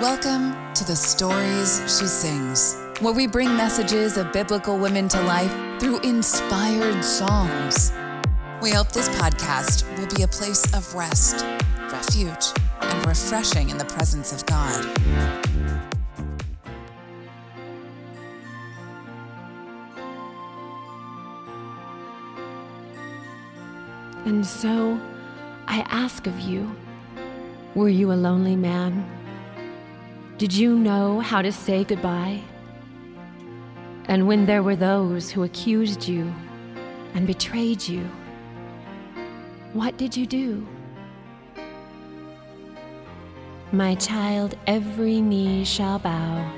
Welcome to the Stories She Sings, where we bring messages of biblical women to life through inspired songs. We hope this podcast will be a place of rest, refuge, and refreshing in the presence of God. And so I ask of you were you a lonely man? Did you know how to say goodbye? And when there were those who accused you and betrayed you, what did you do? My child, every knee shall bow,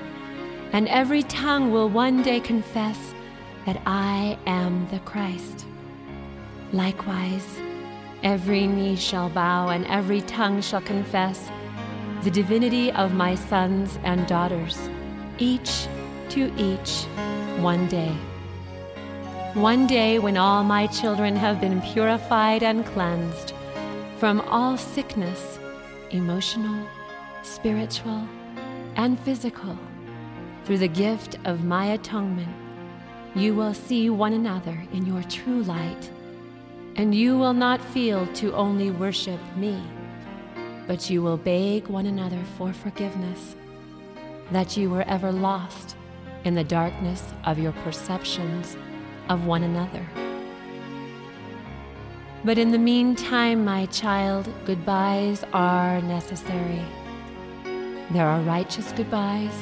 and every tongue will one day confess that I am the Christ. Likewise, every knee shall bow, and every tongue shall confess the divinity of my sons and daughters, each to each, one day. One day when all my children have been purified and cleansed from all sickness, emotional, spiritual, and physical, through the gift of my atonement, you will see one another in your true light, and you will not feel to only worship me, but you will beg one another for forgiveness, that you were ever lost in the darkness of your perceptions of one another. But in the meantime, my child, goodbyes are necessary. There are righteous goodbyes,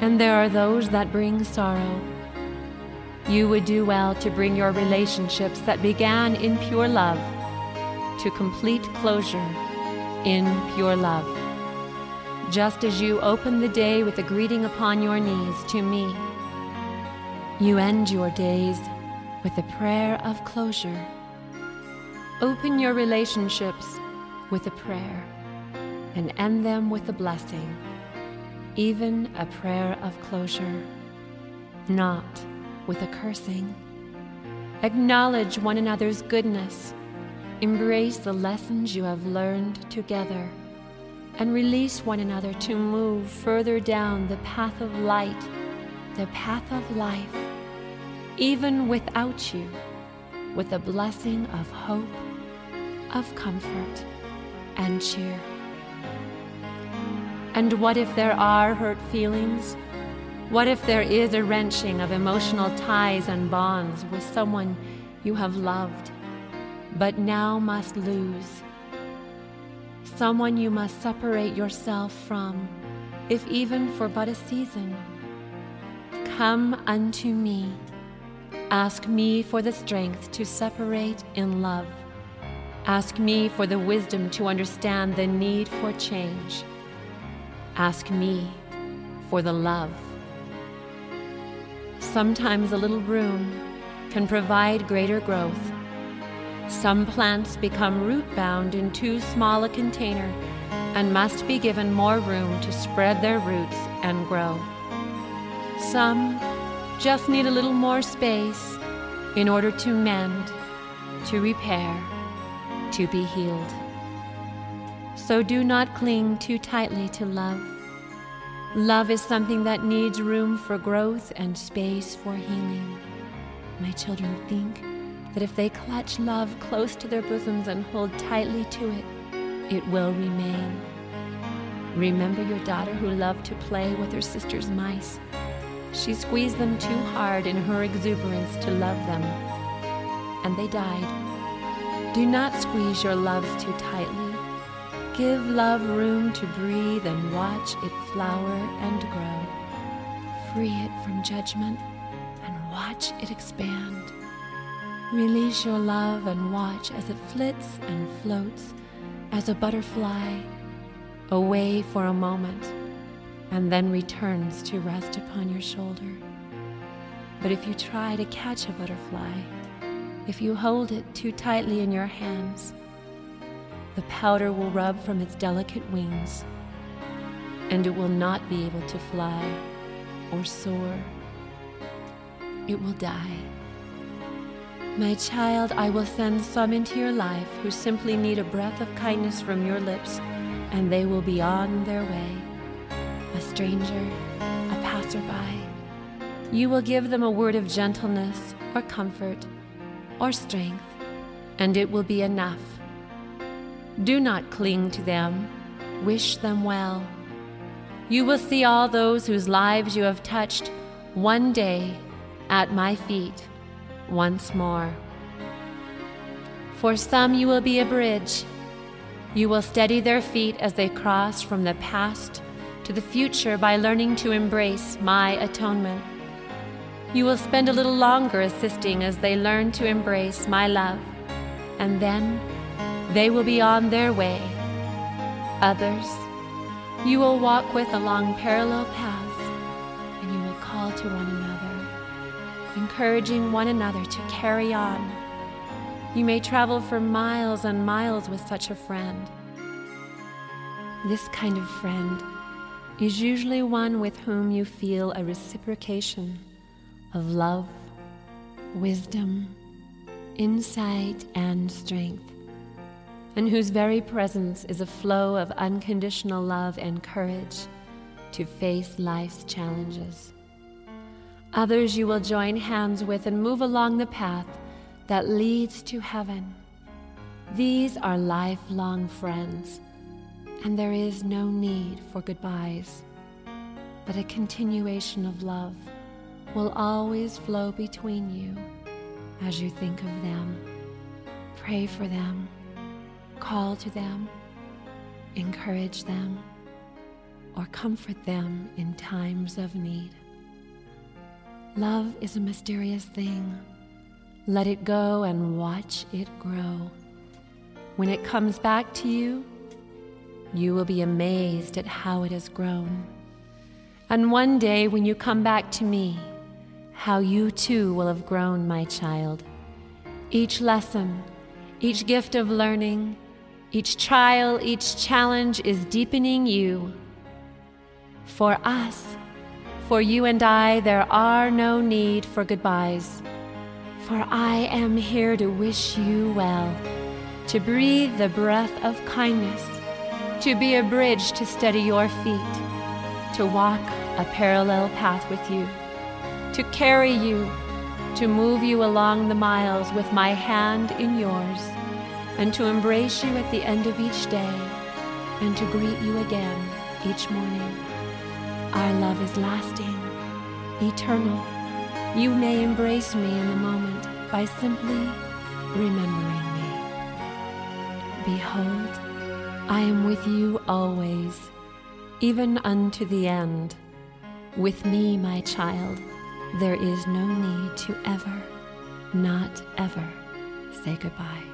and there are those that bring sorrow. You would do well to bring your relationships that began in pure love to complete closure in pure love. Just as you open the day with a greeting upon your knees to me, you end your days with a prayer of closure. Open your relationships with a prayer and end them with a blessing, even a prayer of closure, not with a cursing. Acknowledge one another's goodness, embrace the lessons you have learned together, and release one another to move further down the path of light, the path of life, even without you, with a blessing of hope, of comfort, and cheer. And what if there are hurt feelings? What if there is a wrenching of emotional ties and bonds with someone you have loved, but now must lose? Someone you must separate yourself from, if even for but a season. Come unto me. Ask me for the strength to separate in love. Ask me for the wisdom to understand the need for change. Ask me for the love. Sometimes a little room can provide greater growth. Some plants become root bound in too small a container and must be given more room to spread their roots and grow. Some just need a little more space in order to mend, to repair, to be healed. So do not cling too tightly to love. Love is something that needs room for growth and space for healing. My children think that if they clutch love close to their bosoms and hold tightly to it, it will remain. Remember your daughter who loved to play with her sister's mice. She squeezed them too hard in her exuberance to love them, and they died. Do not squeeze your loves too tightly. Give love room to breathe and watch it flower and grow. Free it from judgment and watch it expand. Release your love and watch as it flits and floats as a butterfly away for a moment and then returns to rest upon your shoulder. But if you try to catch a butterfly, if you hold it too tightly in your hands, the powder will rub from its delicate wings, and it will not be able to fly or soar. It will die. My child, I will send some into your life who simply need a breath of kindness from your lips, and they will be on their way. a stranger, a passerby. You will give them a word of gentleness or comfort or strength, and it will be enough. Do not cling to them, wish them well. You will see all those whose lives you have touched one day at my feet once more. For some, you will be a bridge. You will steady their feet as they cross from the past to the future by learning to embrace my atonement. You will spend a little longer assisting as they learn to embrace my love, and then they will be on their way. Others, you will walk with along parallel paths, and you will call to one another, encouraging one another to carry on. You may travel for miles and miles with such a friend. This kind of friend is usually one with whom you feel a reciprocation of love, wisdom, insight, and strength, and whose very presence is a flow of unconditional love and courage to face life's challenges. Others you will join hands with and move along the path that leads to heaven. These are lifelong friends, and there is no need for goodbyes, but a continuation of love will always flow between you as you think of them. Pray for them, call to them, encourage them, or comfort them in times of need. Love is a mysterious thing. Let it go and watch it grow. When it comes back to you, you will be amazed at how it has grown. And one day, when you come back to me, how you too will have grown, my child. Each lesson, each gift of learning, each trial, each challenge is deepening you. For us, for you and I, there are no need for goodbyes. For I am here to wish you well, to breathe the breath of kindness, to be a bridge to steady your feet, to walk a parallel path with you to carry you, to move you along the miles with my hand in yours, and to embrace you at the end of each day, and to greet you again each morning. Our love is lasting, eternal. You may embrace me in the moment by simply remembering me. Behold, I am with you always, even unto the end. With me, my child there is no need to ever, not ever say goodbye.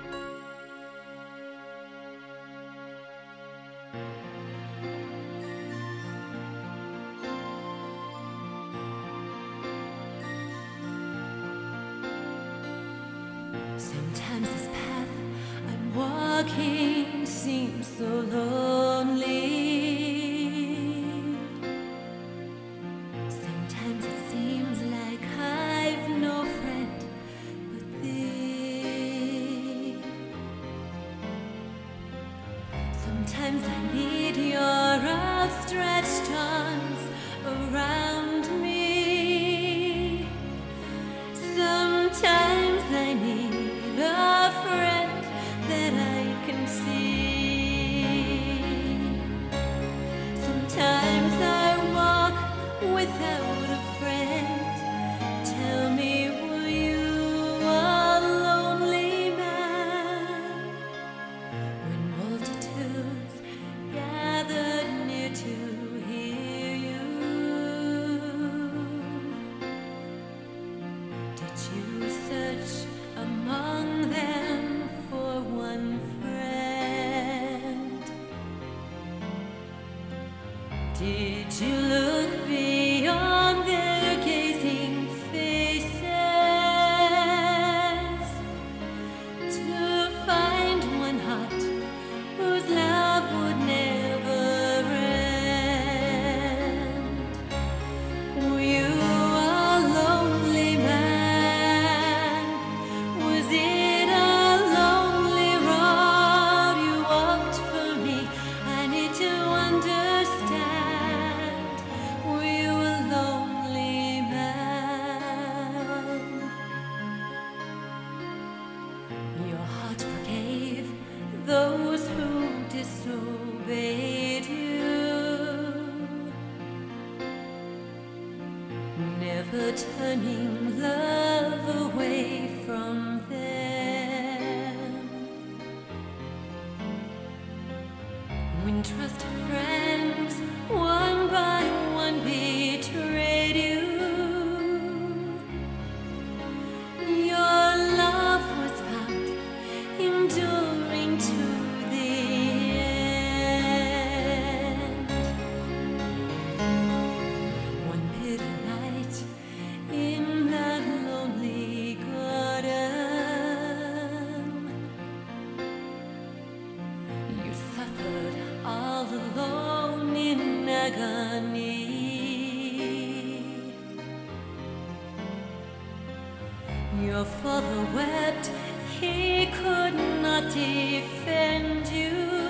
Your father wept, he could not defend you.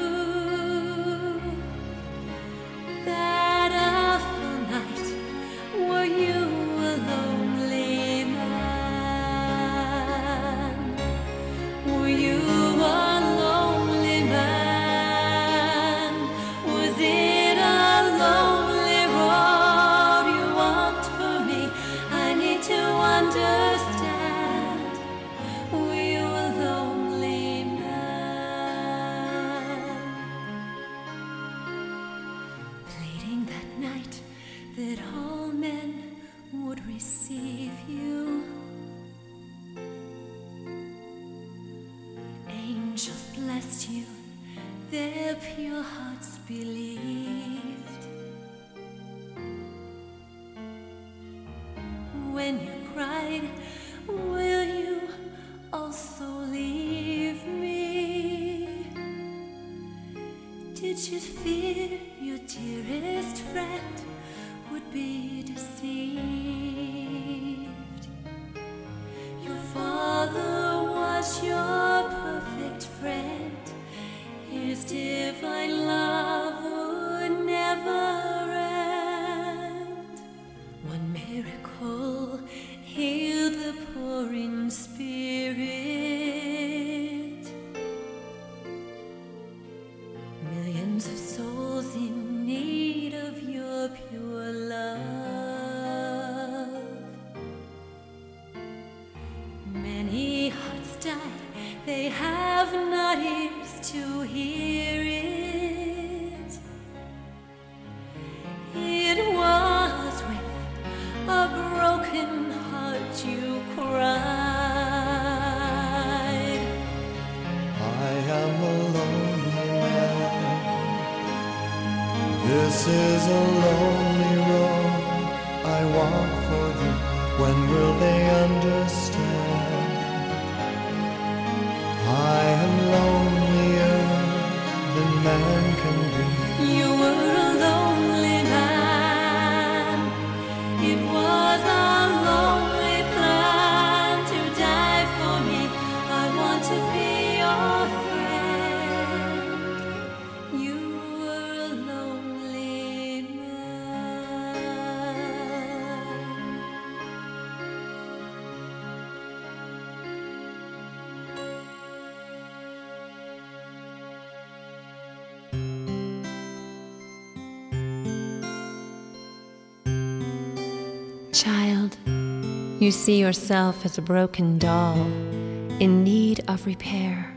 You see yourself as a broken doll in need of repair.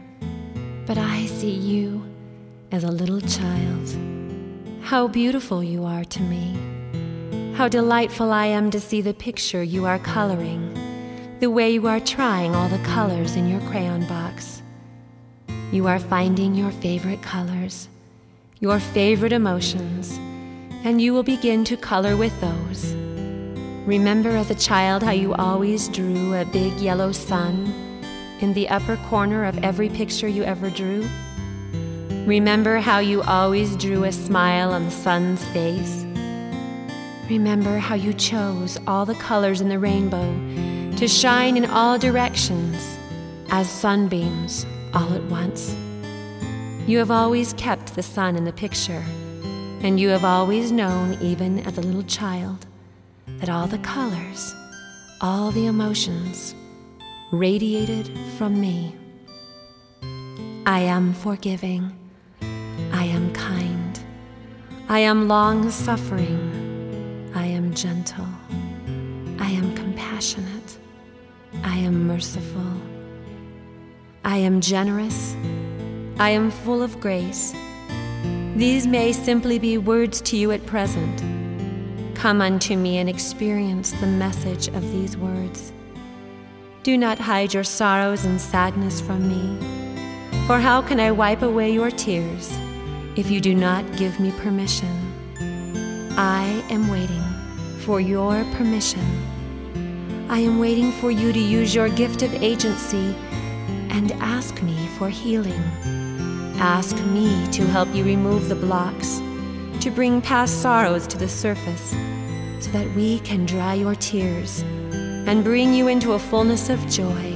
But I see you as a little child. How beautiful you are to me. How delightful I am to see the picture you are coloring, the way you are trying all the colors in your crayon box. You are finding your favorite colors, your favorite emotions, and you will begin to color with those. Remember as a child how you always drew a big yellow sun in the upper corner of every picture you ever drew? Remember how you always drew a smile on the sun's face? Remember how you chose all the colors in the rainbow to shine in all directions as sunbeams all at once? You have always kept the sun in the picture, and you have always known, even as a little child, that all the colors, all the emotions radiated from me. I am forgiving. I am kind. I am long suffering. I am gentle. I am compassionate. I am merciful. I am generous. I am full of grace. These may simply be words to you at present. Come unto me and experience the message of these words. Do not hide your sorrows and sadness from me. For how can I wipe away your tears if you do not give me permission? I am waiting for your permission. I am waiting for you to use your gift of agency and ask me for healing. Ask me to help you remove the blocks, to bring past sorrows to the surface, so that we can dry your tears and bring you into a fullness of joy,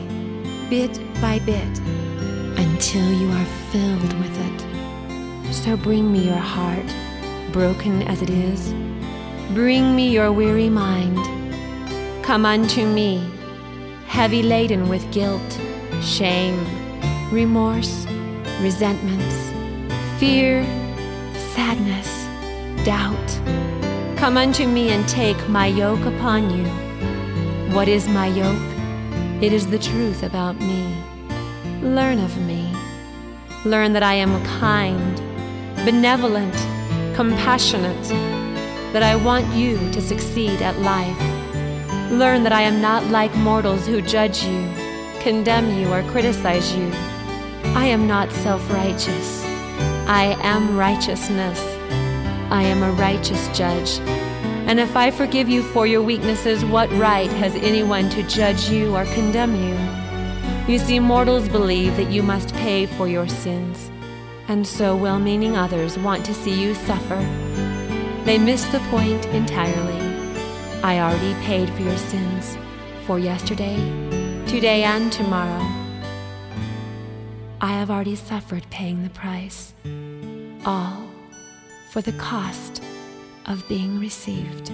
bit by bit, until you are filled with it. So bring me your heart, broken as it is. Bring me your weary mind. Come unto me, heavy laden with guilt, shame, remorse resentments, fear, sadness, doubt. Come unto me and take my yoke upon you. What is my yoke? It is the truth about me. Learn of me. Learn that I am kind, benevolent, compassionate, that I want you to succeed at life. Learn that I am not like mortals who judge you, condemn you, or criticize you. I am not self righteous. I am righteousness. I am a righteous judge. And if I forgive you for your weaknesses, what right has anyone to judge you or condemn you? You see, mortals believe that you must pay for your sins, and so well meaning others want to see you suffer. They miss the point entirely. I already paid for your sins for yesterday, today, and tomorrow. I have already suffered paying the price, all for the cost of being received.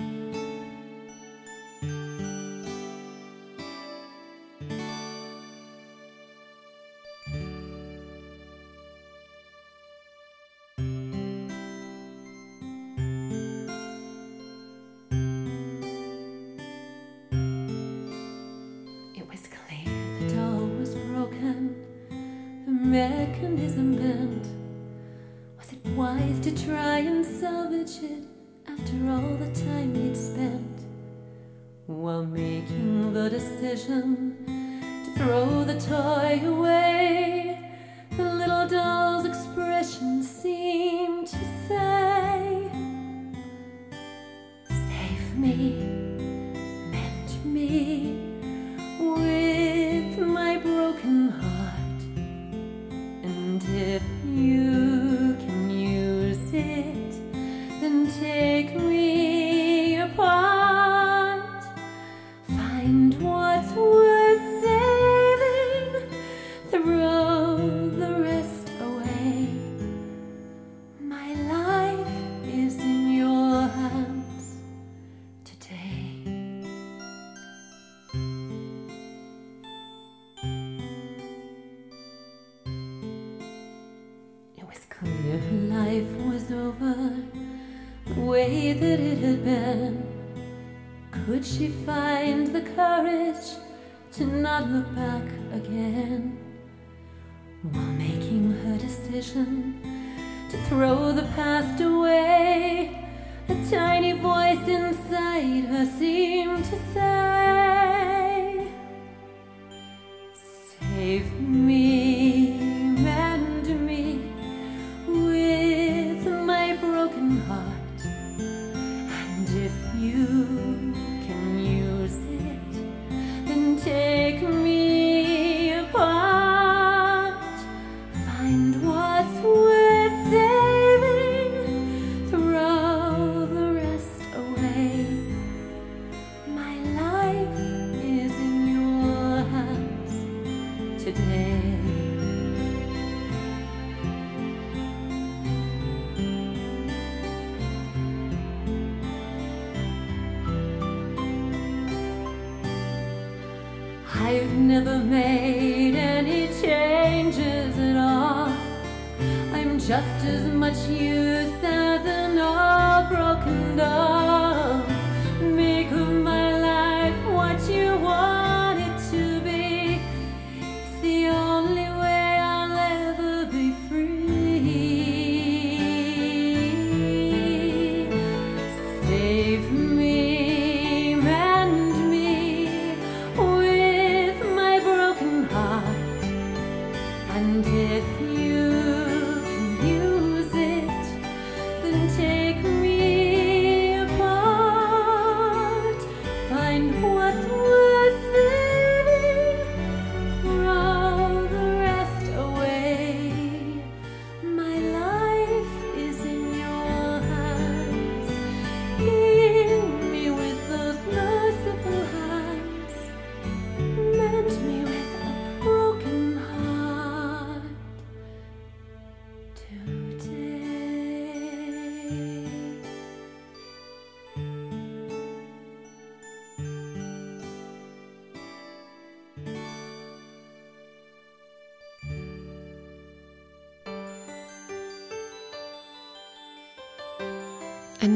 While making the decision to throw the toy away, the little doll's expression seemed to say, Save me, mend me with my broken heart. And if Find what's worth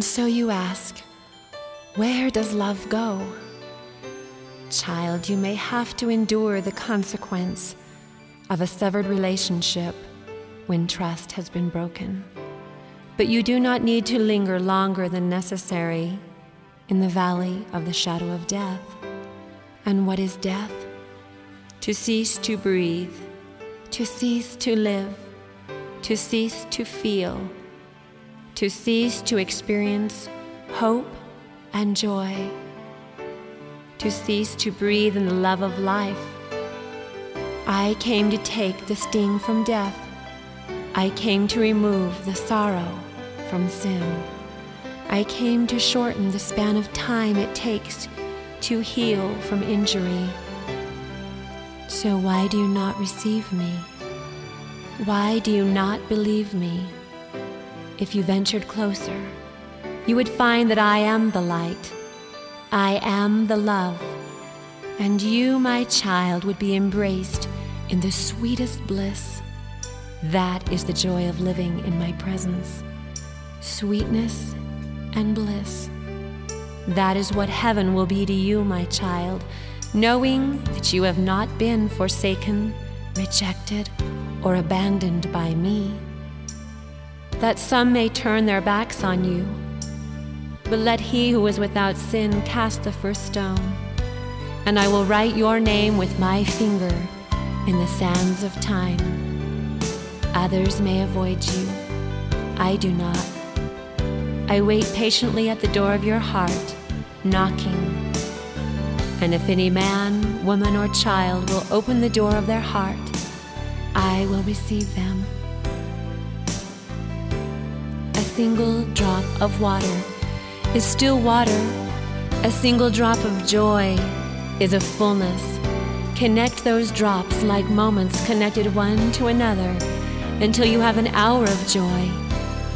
And so you ask, where does love go? Child, you may have to endure the consequence of a severed relationship when trust has been broken. But you do not need to linger longer than necessary in the valley of the shadow of death. And what is death? To cease to breathe, to cease to live, to cease to feel to cease to experience hope and joy, to cease to breathe in the love of life. I came to take the sting from death. I came to remove the sorrow from sin. I came to shorten the span of time it takes to heal from injury. So, why do you not receive me? Why do you not believe me? If you ventured closer, you would find that I am the light. I am the love. And you, my child, would be embraced in the sweetest bliss. That is the joy of living in my presence. Sweetness and bliss. That is what heaven will be to you, my child, knowing that you have not been forsaken, rejected, or abandoned by me that some may turn their backs on you. But let he who is without sin cast the first stone, and I will write your name with my finger in the sands of time. Others may avoid you, I do not. I wait patiently at the door of your heart, knocking. And if any man, woman, or child will open the door of their heart, I will receive them single drop of water is still water. A single drop of joy is a fullness. Connect those drops like moments connected one to another until you have an hour of joy,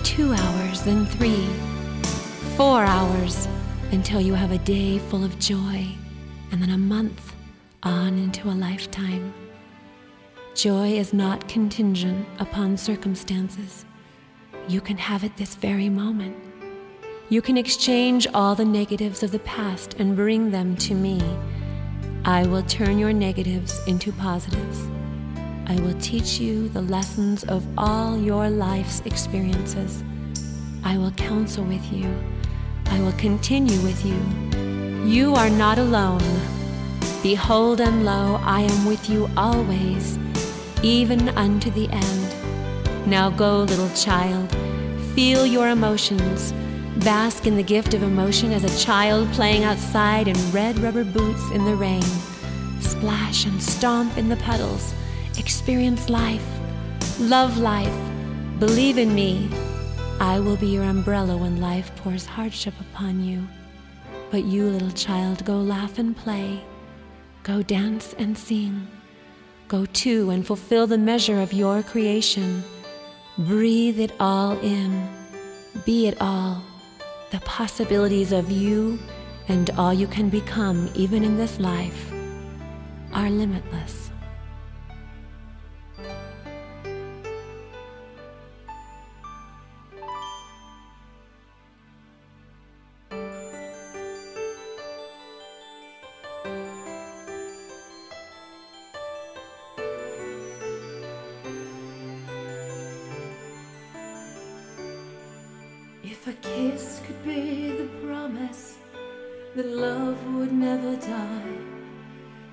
two hours, then three, four hours until you have a day full of joy, and then a month on into a lifetime. Joy is not contingent upon circumstances. You can have it this very moment. You can exchange all the negatives of the past and bring them to me. I will turn your negatives into positives. I will teach you the lessons of all your life's experiences. I will counsel with you. I will continue with you. You are not alone. Behold and lo, I am with you always, even unto the end. Now go, little child, feel your emotions. Bask in the gift of emotion as a child playing outside in red rubber boots in the rain. Splash and stomp in the puddles. Experience life. Love life. Believe in me. I will be your umbrella when life pours hardship upon you. But you, little child, go laugh and play. Go dance and sing. Go to and fulfill the measure of your creation. Breathe it all in. Be it all. The possibilities of you and all you can become, even in this life, are limitless. That love would never die,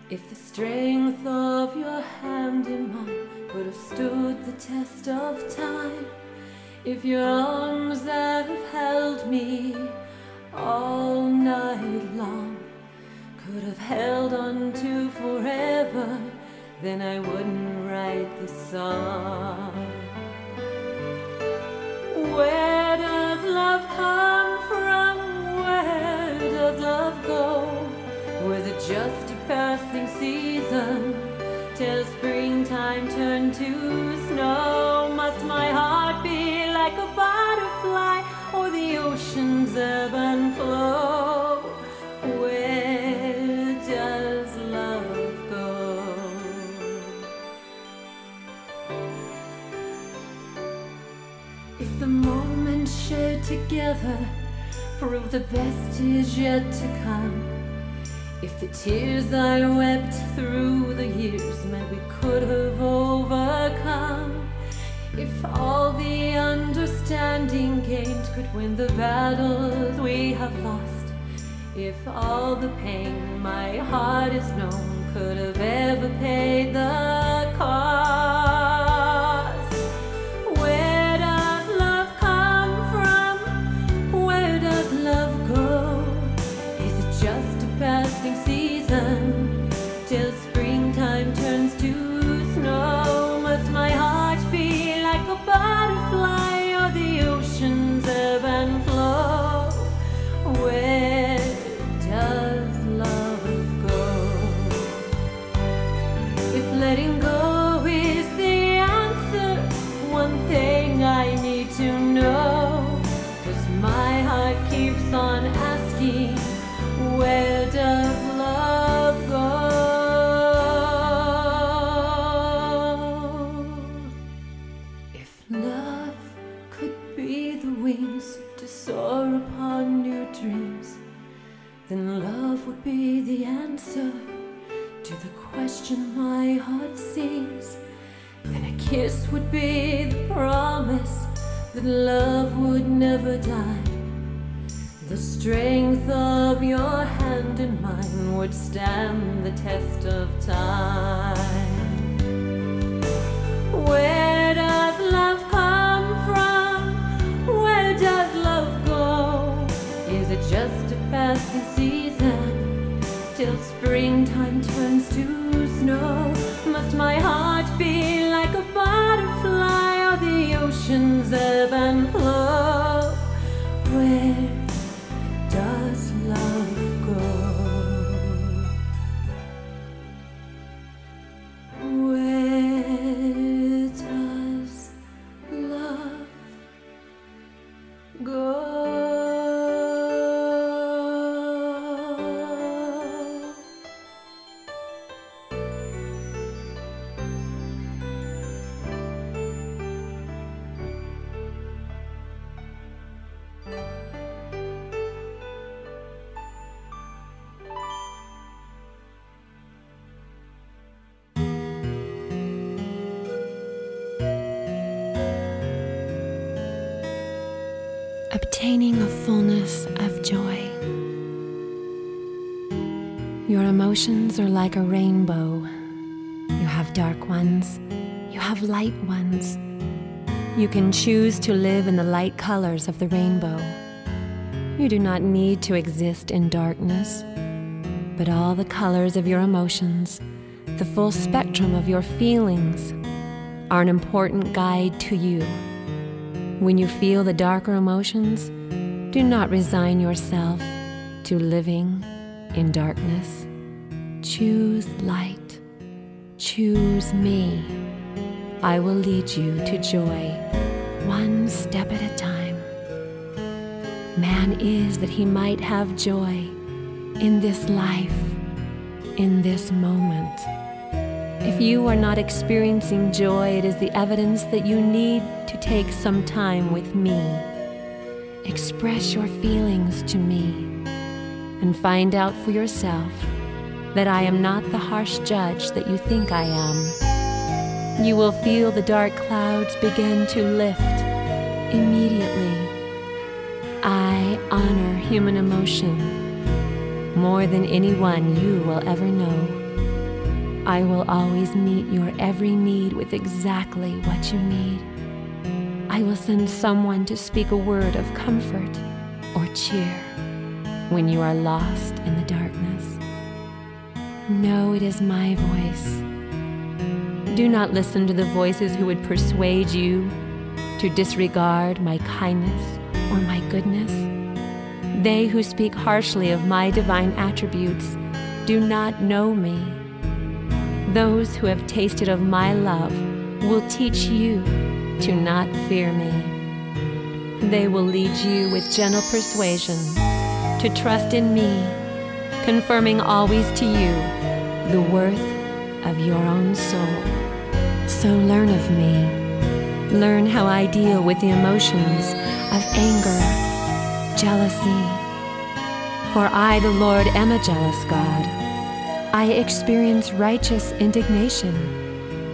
if the strength of your hand in mine would have stood the test of time, if your arms that have held me all night long could have held on to forever, then I wouldn't write this song. Where does love come from? Where does love go? Was it just a passing season till springtime turned to snow? Must my heart be like a butterfly or the ocean's ebb and flow? Where does love go? If the moment shared together prove the best is yet to come. If the tears I wept through the years meant we could have overcome. If all the understanding gained could win the battles we have lost. If all the pain my heart has known could have ever paid the cost. The promise that love would never die. The strength of your hand in mine would stand the test of time. Where does love come from? Where does love go? Is it just a passing season till springtime turns to snow? Must my heart be like a butterfly ocean's ebb and flow? Where are like a rainbow. You have dark ones, you have light ones. You can choose to live in the light colors of the rainbow. You do not need to exist in darkness, but all the colors of your emotions, the full spectrum of your feelings, are an important guide to you. When you feel the darker emotions, do not resign yourself to living in darkness. Choose light. Choose me. I will lead you to joy, one step at a time. Man is that he might have joy in this life, in this moment. If you are not experiencing joy, it is the evidence that you need to take some time with me. Express your feelings to me and find out for yourself that I am not the harsh judge that you think I am. You will feel the dark clouds begin to lift immediately. I honor human emotion more than anyone you will ever know. I will always meet your every need with exactly what you need. I will send someone to speak a word of comfort or cheer when you are lost in the darkness. Know it is my voice. Do not listen to the voices who would persuade you to disregard my kindness or my goodness. They who speak harshly of my divine attributes do not know me. Those who have tasted of my love will teach you to not fear me. They will lead you with gentle persuasion to trust in me, confirming always to you the worth of your own soul. So learn of me. Learn how I deal with the emotions of anger, jealousy. For I, the Lord, am a jealous God. I experience righteous indignation.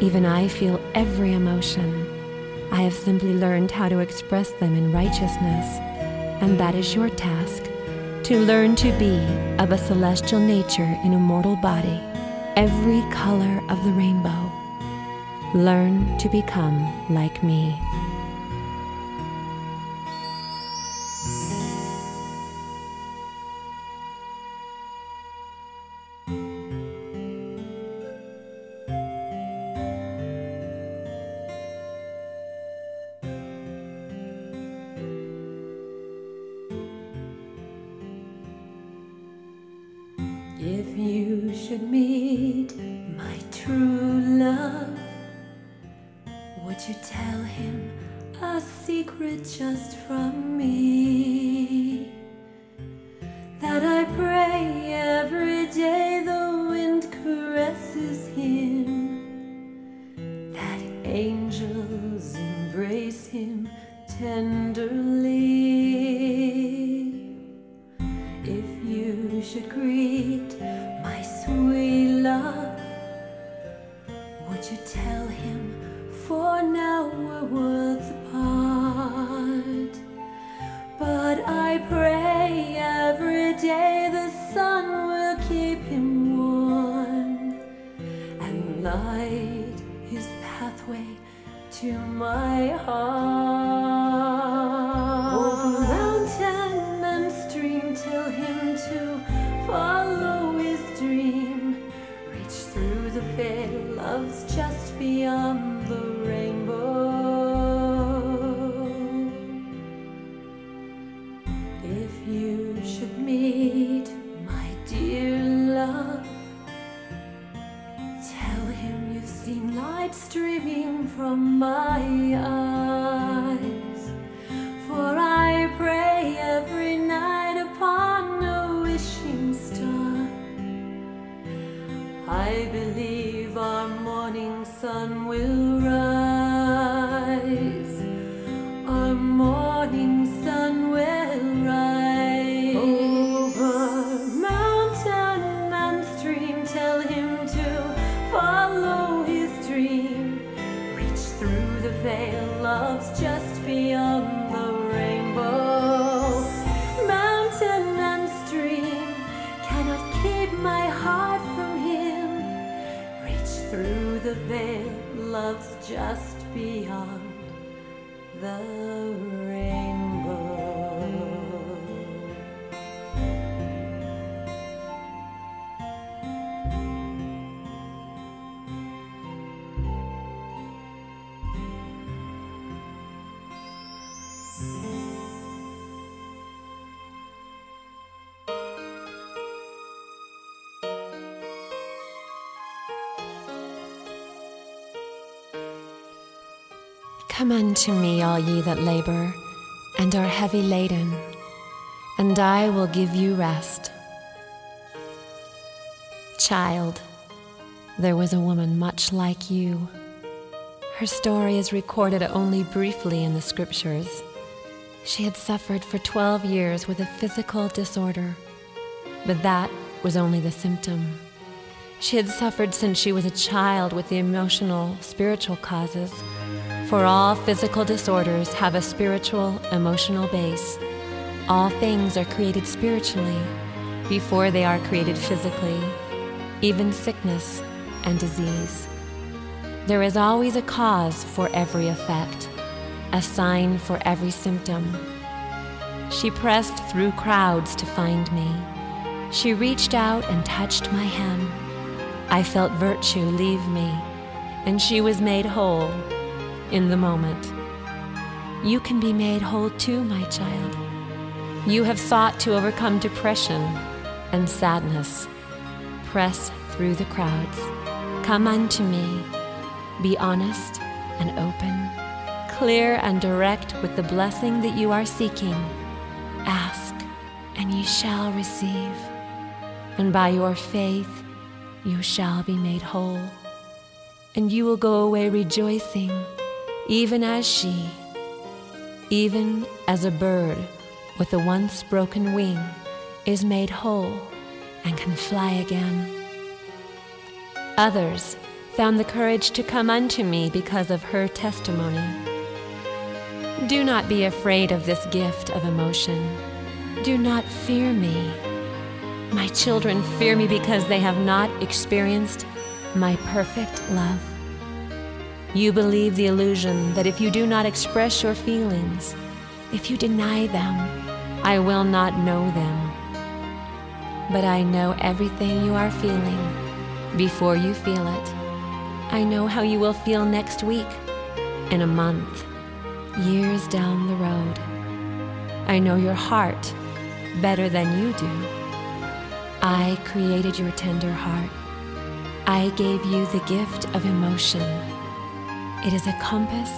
Even I feel every emotion. I have simply learned how to express them in righteousness, and that is your task to learn to be of a celestial nature in a mortal body, every color of the rainbow. Learn to become like me. Streaming from my eyes. Ye that labor and are heavy laden, and I will give you rest. Child, there was a woman much like you. Her story is recorded only briefly in the scriptures. She had suffered for 12 years with a physical disorder, but that was only the symptom. She had suffered since she was a child with the emotional, spiritual causes. For all physical disorders have a spiritual, emotional base. All things are created spiritually before they are created physically, even sickness and disease. There is always a cause for every effect, a sign for every symptom. She pressed through crowds to find me. She reached out and touched my hem. I felt virtue leave me, and she was made whole in the moment. You can be made whole too, my child. You have sought to overcome depression and sadness. Press through the crowds. Come unto me. Be honest and open, clear and direct with the blessing that you are seeking. Ask, and ye shall receive. And by your faith, you shall be made whole. And you will go away rejoicing, even as she, even as a bird with a once broken wing is made whole and can fly again. Others found the courage to come unto me because of her testimony. Do not be afraid of this gift of emotion. Do not fear me. My children fear me because they have not experienced my perfect love. You believe the illusion that if you do not express your feelings, if you deny them, I will not know them. But I know everything you are feeling before you feel it. I know how you will feel next week, in a month, years down the road. I know your heart better than you do. I created your tender heart. I gave you the gift of emotion. It is a compass,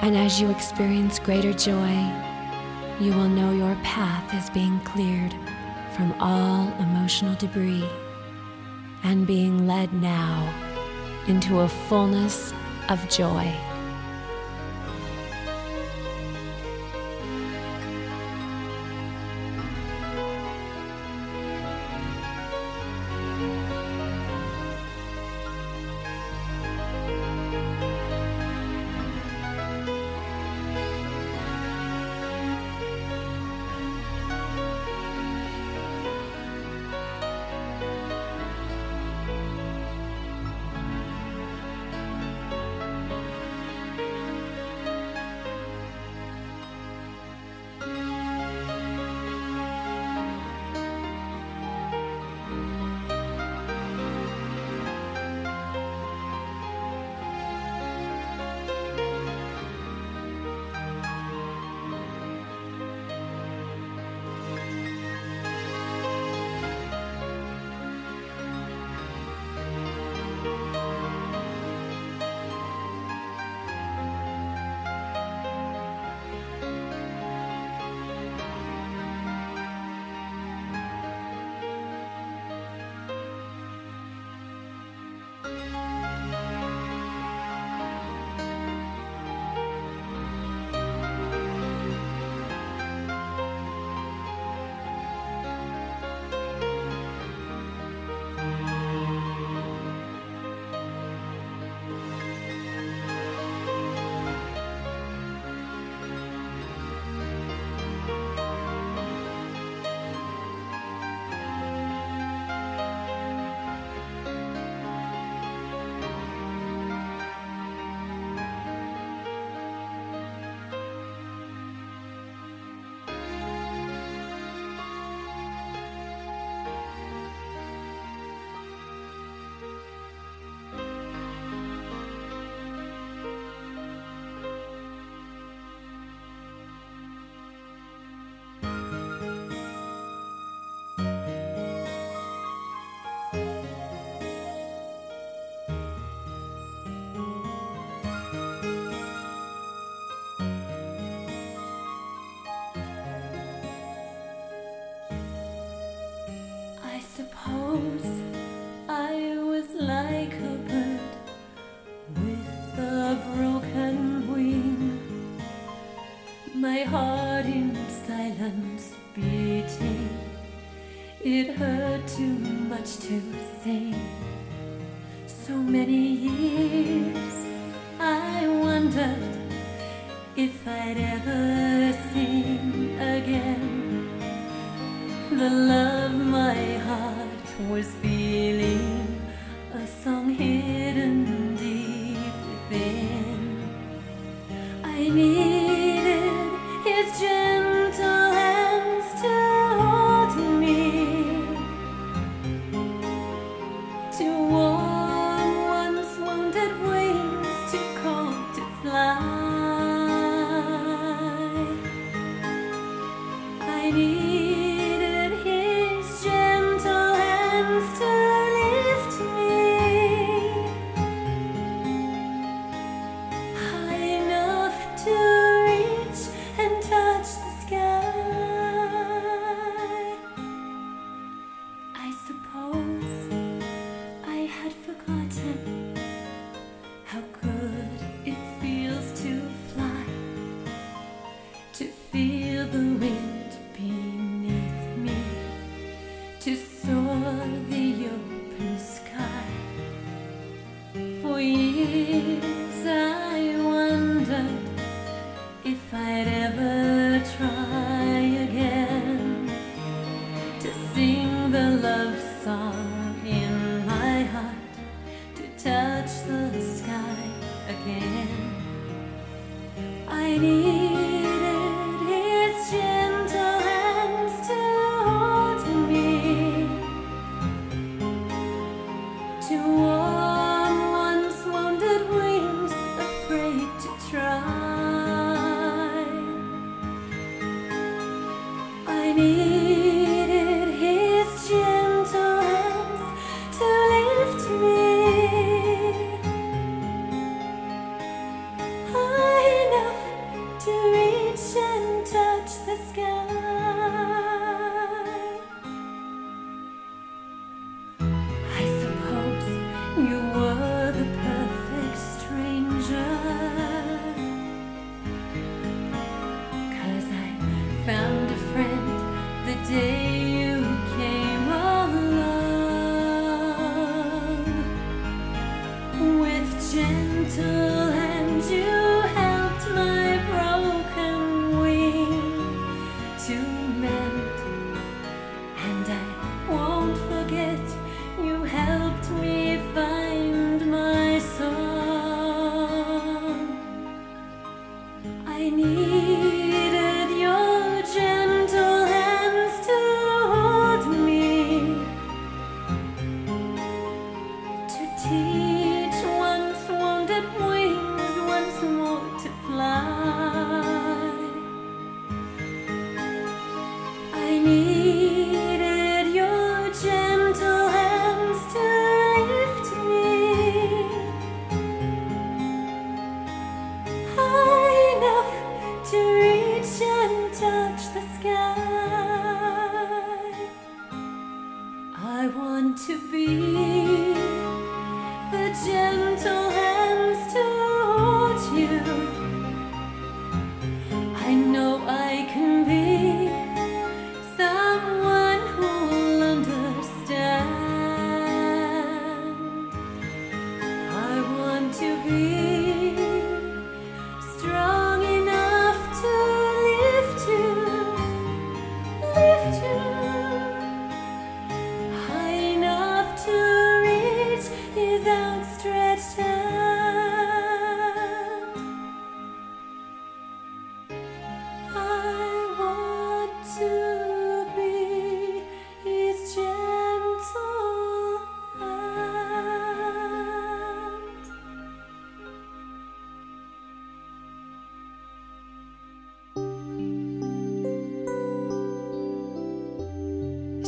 and as you experience greater joy, you will know your path is being cleared from all emotional debris and being led now into a fullness of joy.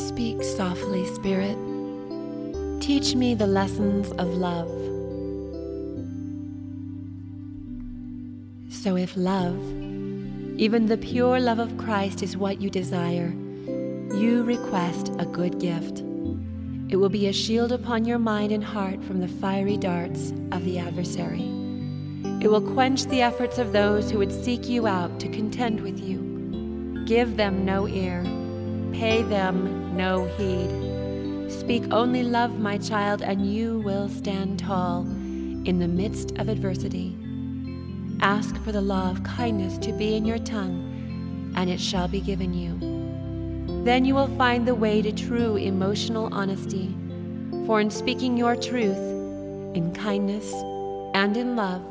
Speak softly, Spirit. Teach me the lessons of love. So, if love, even the pure love of Christ, is what you desire, you request a good gift. It will be a shield upon your mind and heart from the fiery darts of the adversary. It will quench the efforts of those who would seek you out to contend with you. Give them no ear, pay them no heed. Speak only love, my child, and you will stand tall in the midst of adversity. Ask for the law of kindness to be in your tongue, and it shall be given you. Then you will find the way to true emotional honesty. For in speaking your truth, in kindness and in love,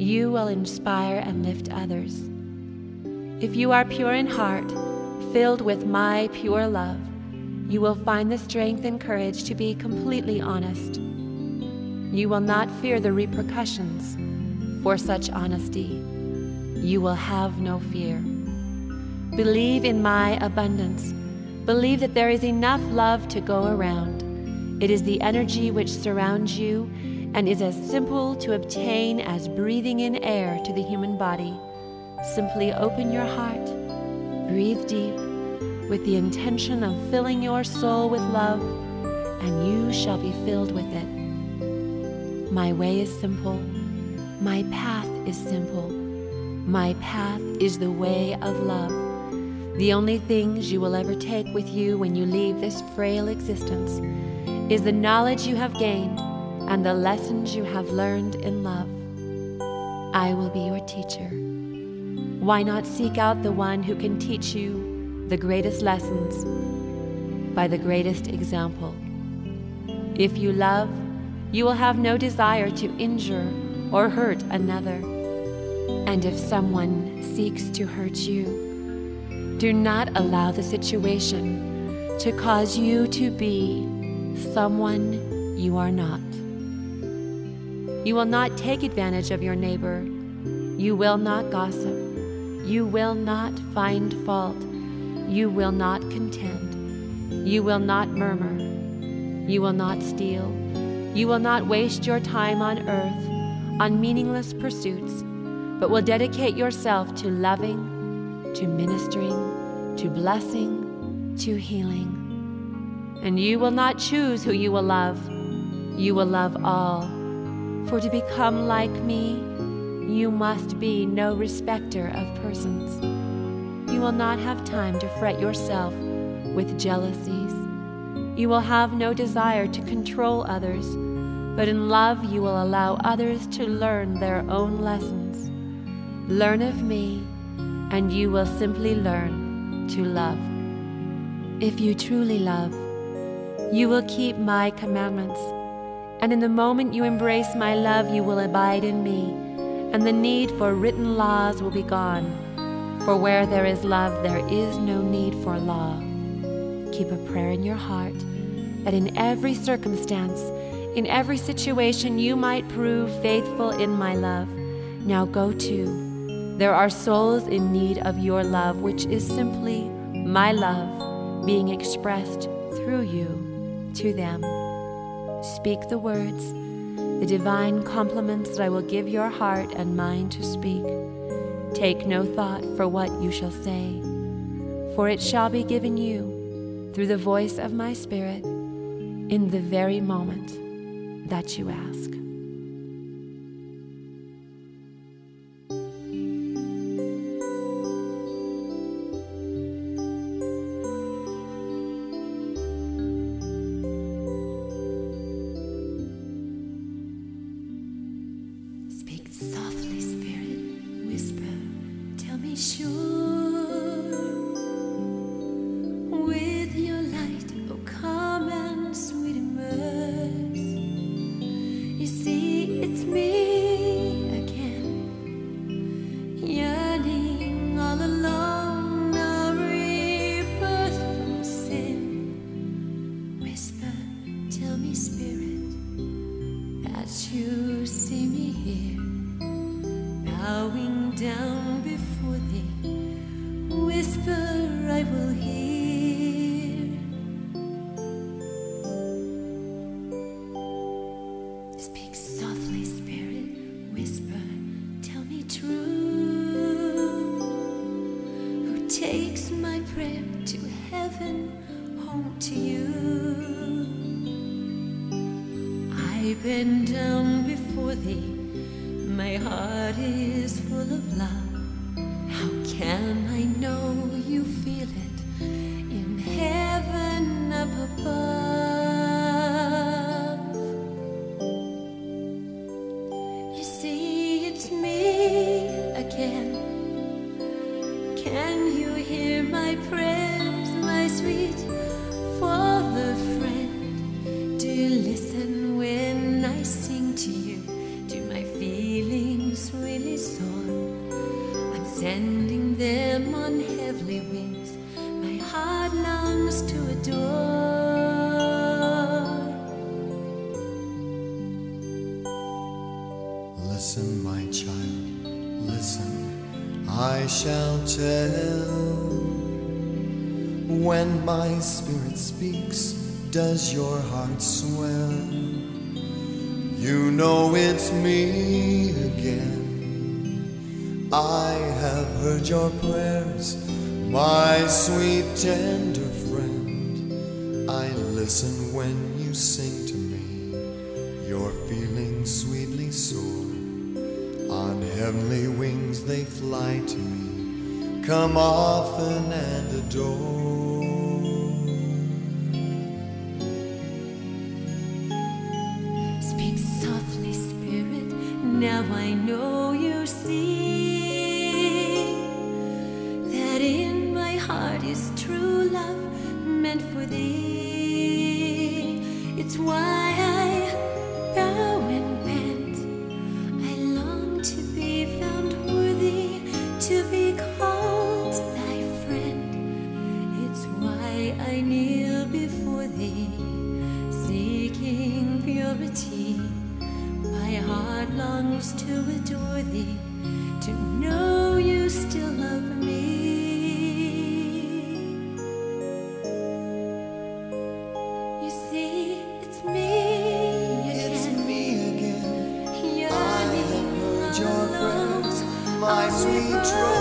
you will inspire and lift others. If you are pure in heart, filled with my pure love, you will find the strength and courage to be completely honest. You will not fear the repercussions for such honesty. You will have no fear. Believe in my abundance. Believe that there is enough love to go around. It is the energy which surrounds you and is as simple to obtain as breathing in air to the human body. Simply open your heart, breathe deep, with the intention of filling your soul with love, and you shall be filled with it. My way is simple, my path is simple. My path is the way of love. The only things you will ever take with you when you leave this frail existence is the knowledge you have gained and the lessons you have learned in love. I will be your teacher. Why not seek out the one who can teach you the greatest lessons by the greatest example. If you love, you will have no desire to injure or hurt another. And if someone seeks to hurt you, do not allow the situation to cause you to be someone you are not. You will not take advantage of your neighbor. You will not gossip. You will not find fault. You will not contend. You will not murmur. You will not steal. You will not waste your time on earth on meaningless pursuits, but will dedicate yourself to loving, to ministering, to blessing, to healing. And you will not choose who you will love. You will love all. For to become like me, you must be no respecter of persons you will not have time to fret yourself with jealousies. You will have no desire to control others, but in love you will allow others to learn their own lessons. Learn of me, and you will simply learn to love. If you truly love, you will keep my commandments, and in the moment you embrace my love, you will abide in me, and the need for written laws will be gone. For where there is love, there is no need for law. Keep a prayer in your heart that in every circumstance, in every situation, you might prove faithful in my love. Now go to. There are souls in need of your love, which is simply my love being expressed through you to them. Speak the words, the divine compliments that I will give your heart and mind to speak. Take no thought for what you shall say, for it shall be given you through the voice of my Spirit in the very moment that you ask. see it's me again? Can you hear my prayers, my sweet, for the friend? Do listen when I sing to you? Do my feelings really soar? I'm sending shall tell. When my spirit speaks, does your heart swell? You know it's me again. I have heard your prayers, my sweet, tender Come often and adore. My only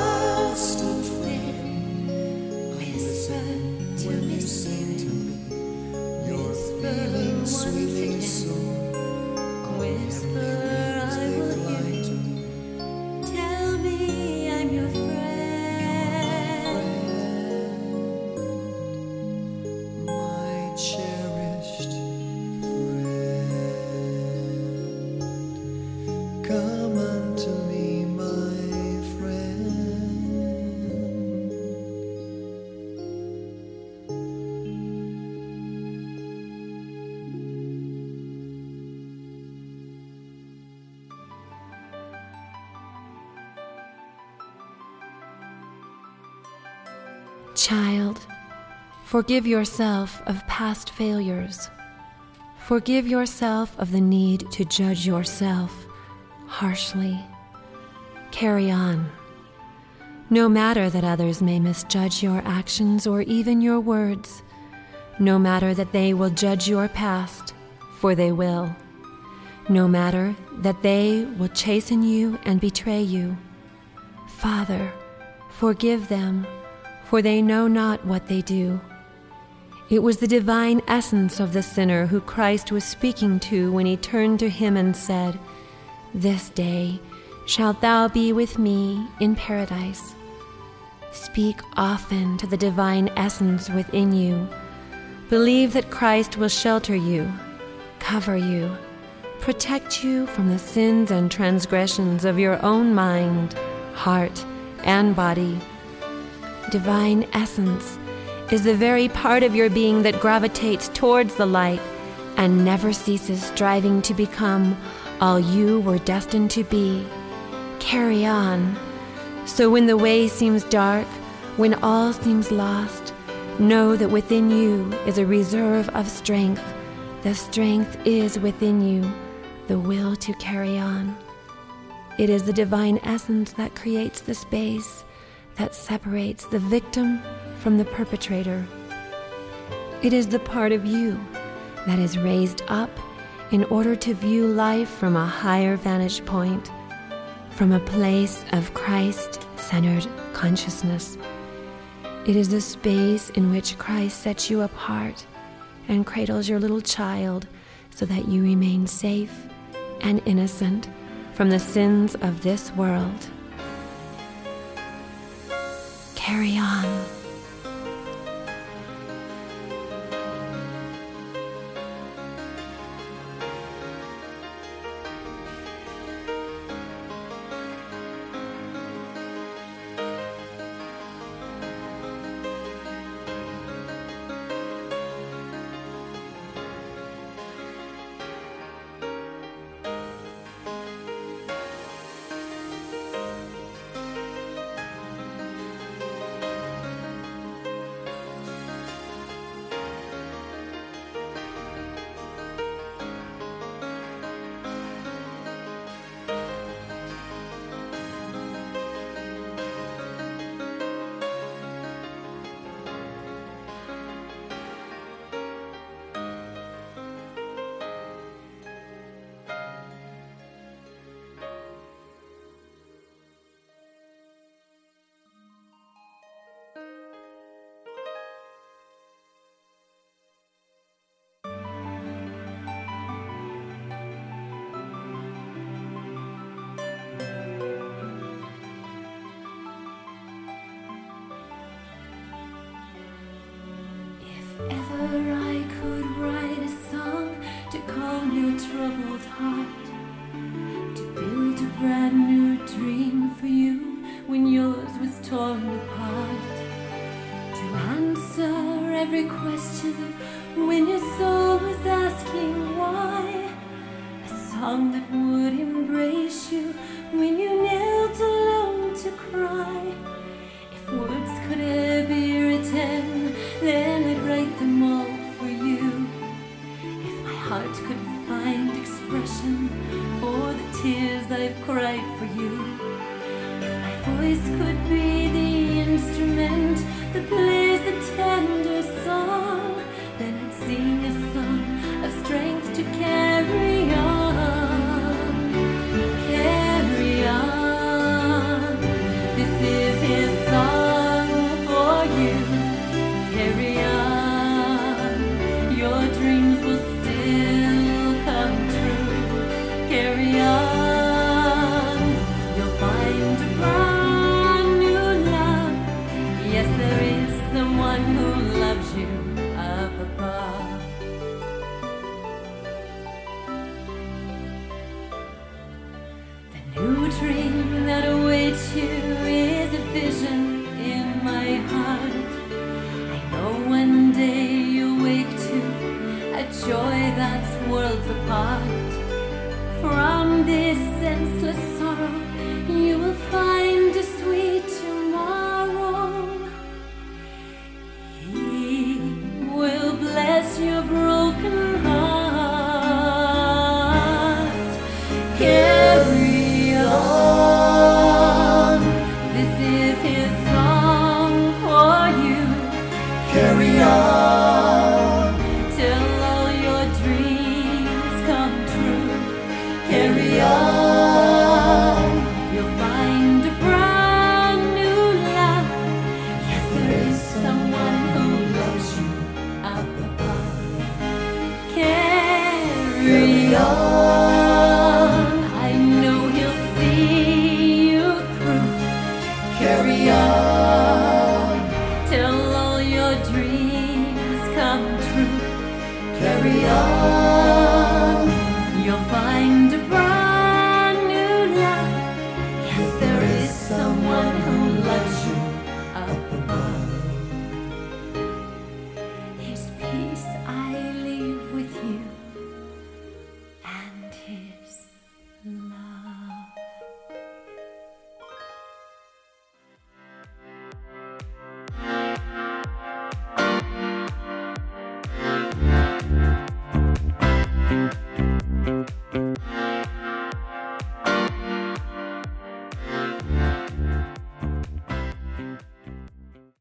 forgive yourself of past failures. Forgive yourself of the need to judge yourself harshly. Carry on. No matter that others may misjudge your actions or even your words, no matter that they will judge your past, for they will, no matter that they will chasten you and betray you. Father, forgive them, for they know not what they do. It was the divine essence of the sinner who Christ was speaking to when he turned to him and said, This day shalt thou be with me in paradise. Speak often to the divine essence within you. Believe that Christ will shelter you, cover you, protect you from the sins and transgressions of your own mind, heart, and body. Divine essence is the very part of your being that gravitates towards the light and never ceases striving to become all you were destined to be. Carry on. So when the way seems dark, when all seems lost, know that within you is a reserve of strength. The strength is within you, the will to carry on. It is the divine essence that creates the space that separates the victim from the perpetrator. It is the part of you that is raised up in order to view life from a higher vantage point, from a place of Christ centered consciousness. It is the space in which Christ sets you apart and cradles your little child so that you remain safe and innocent from the sins of this world. Carry on. new dream that awaits you is a vision in my heart. I know one day you'll wake to a joy that's worlds apart.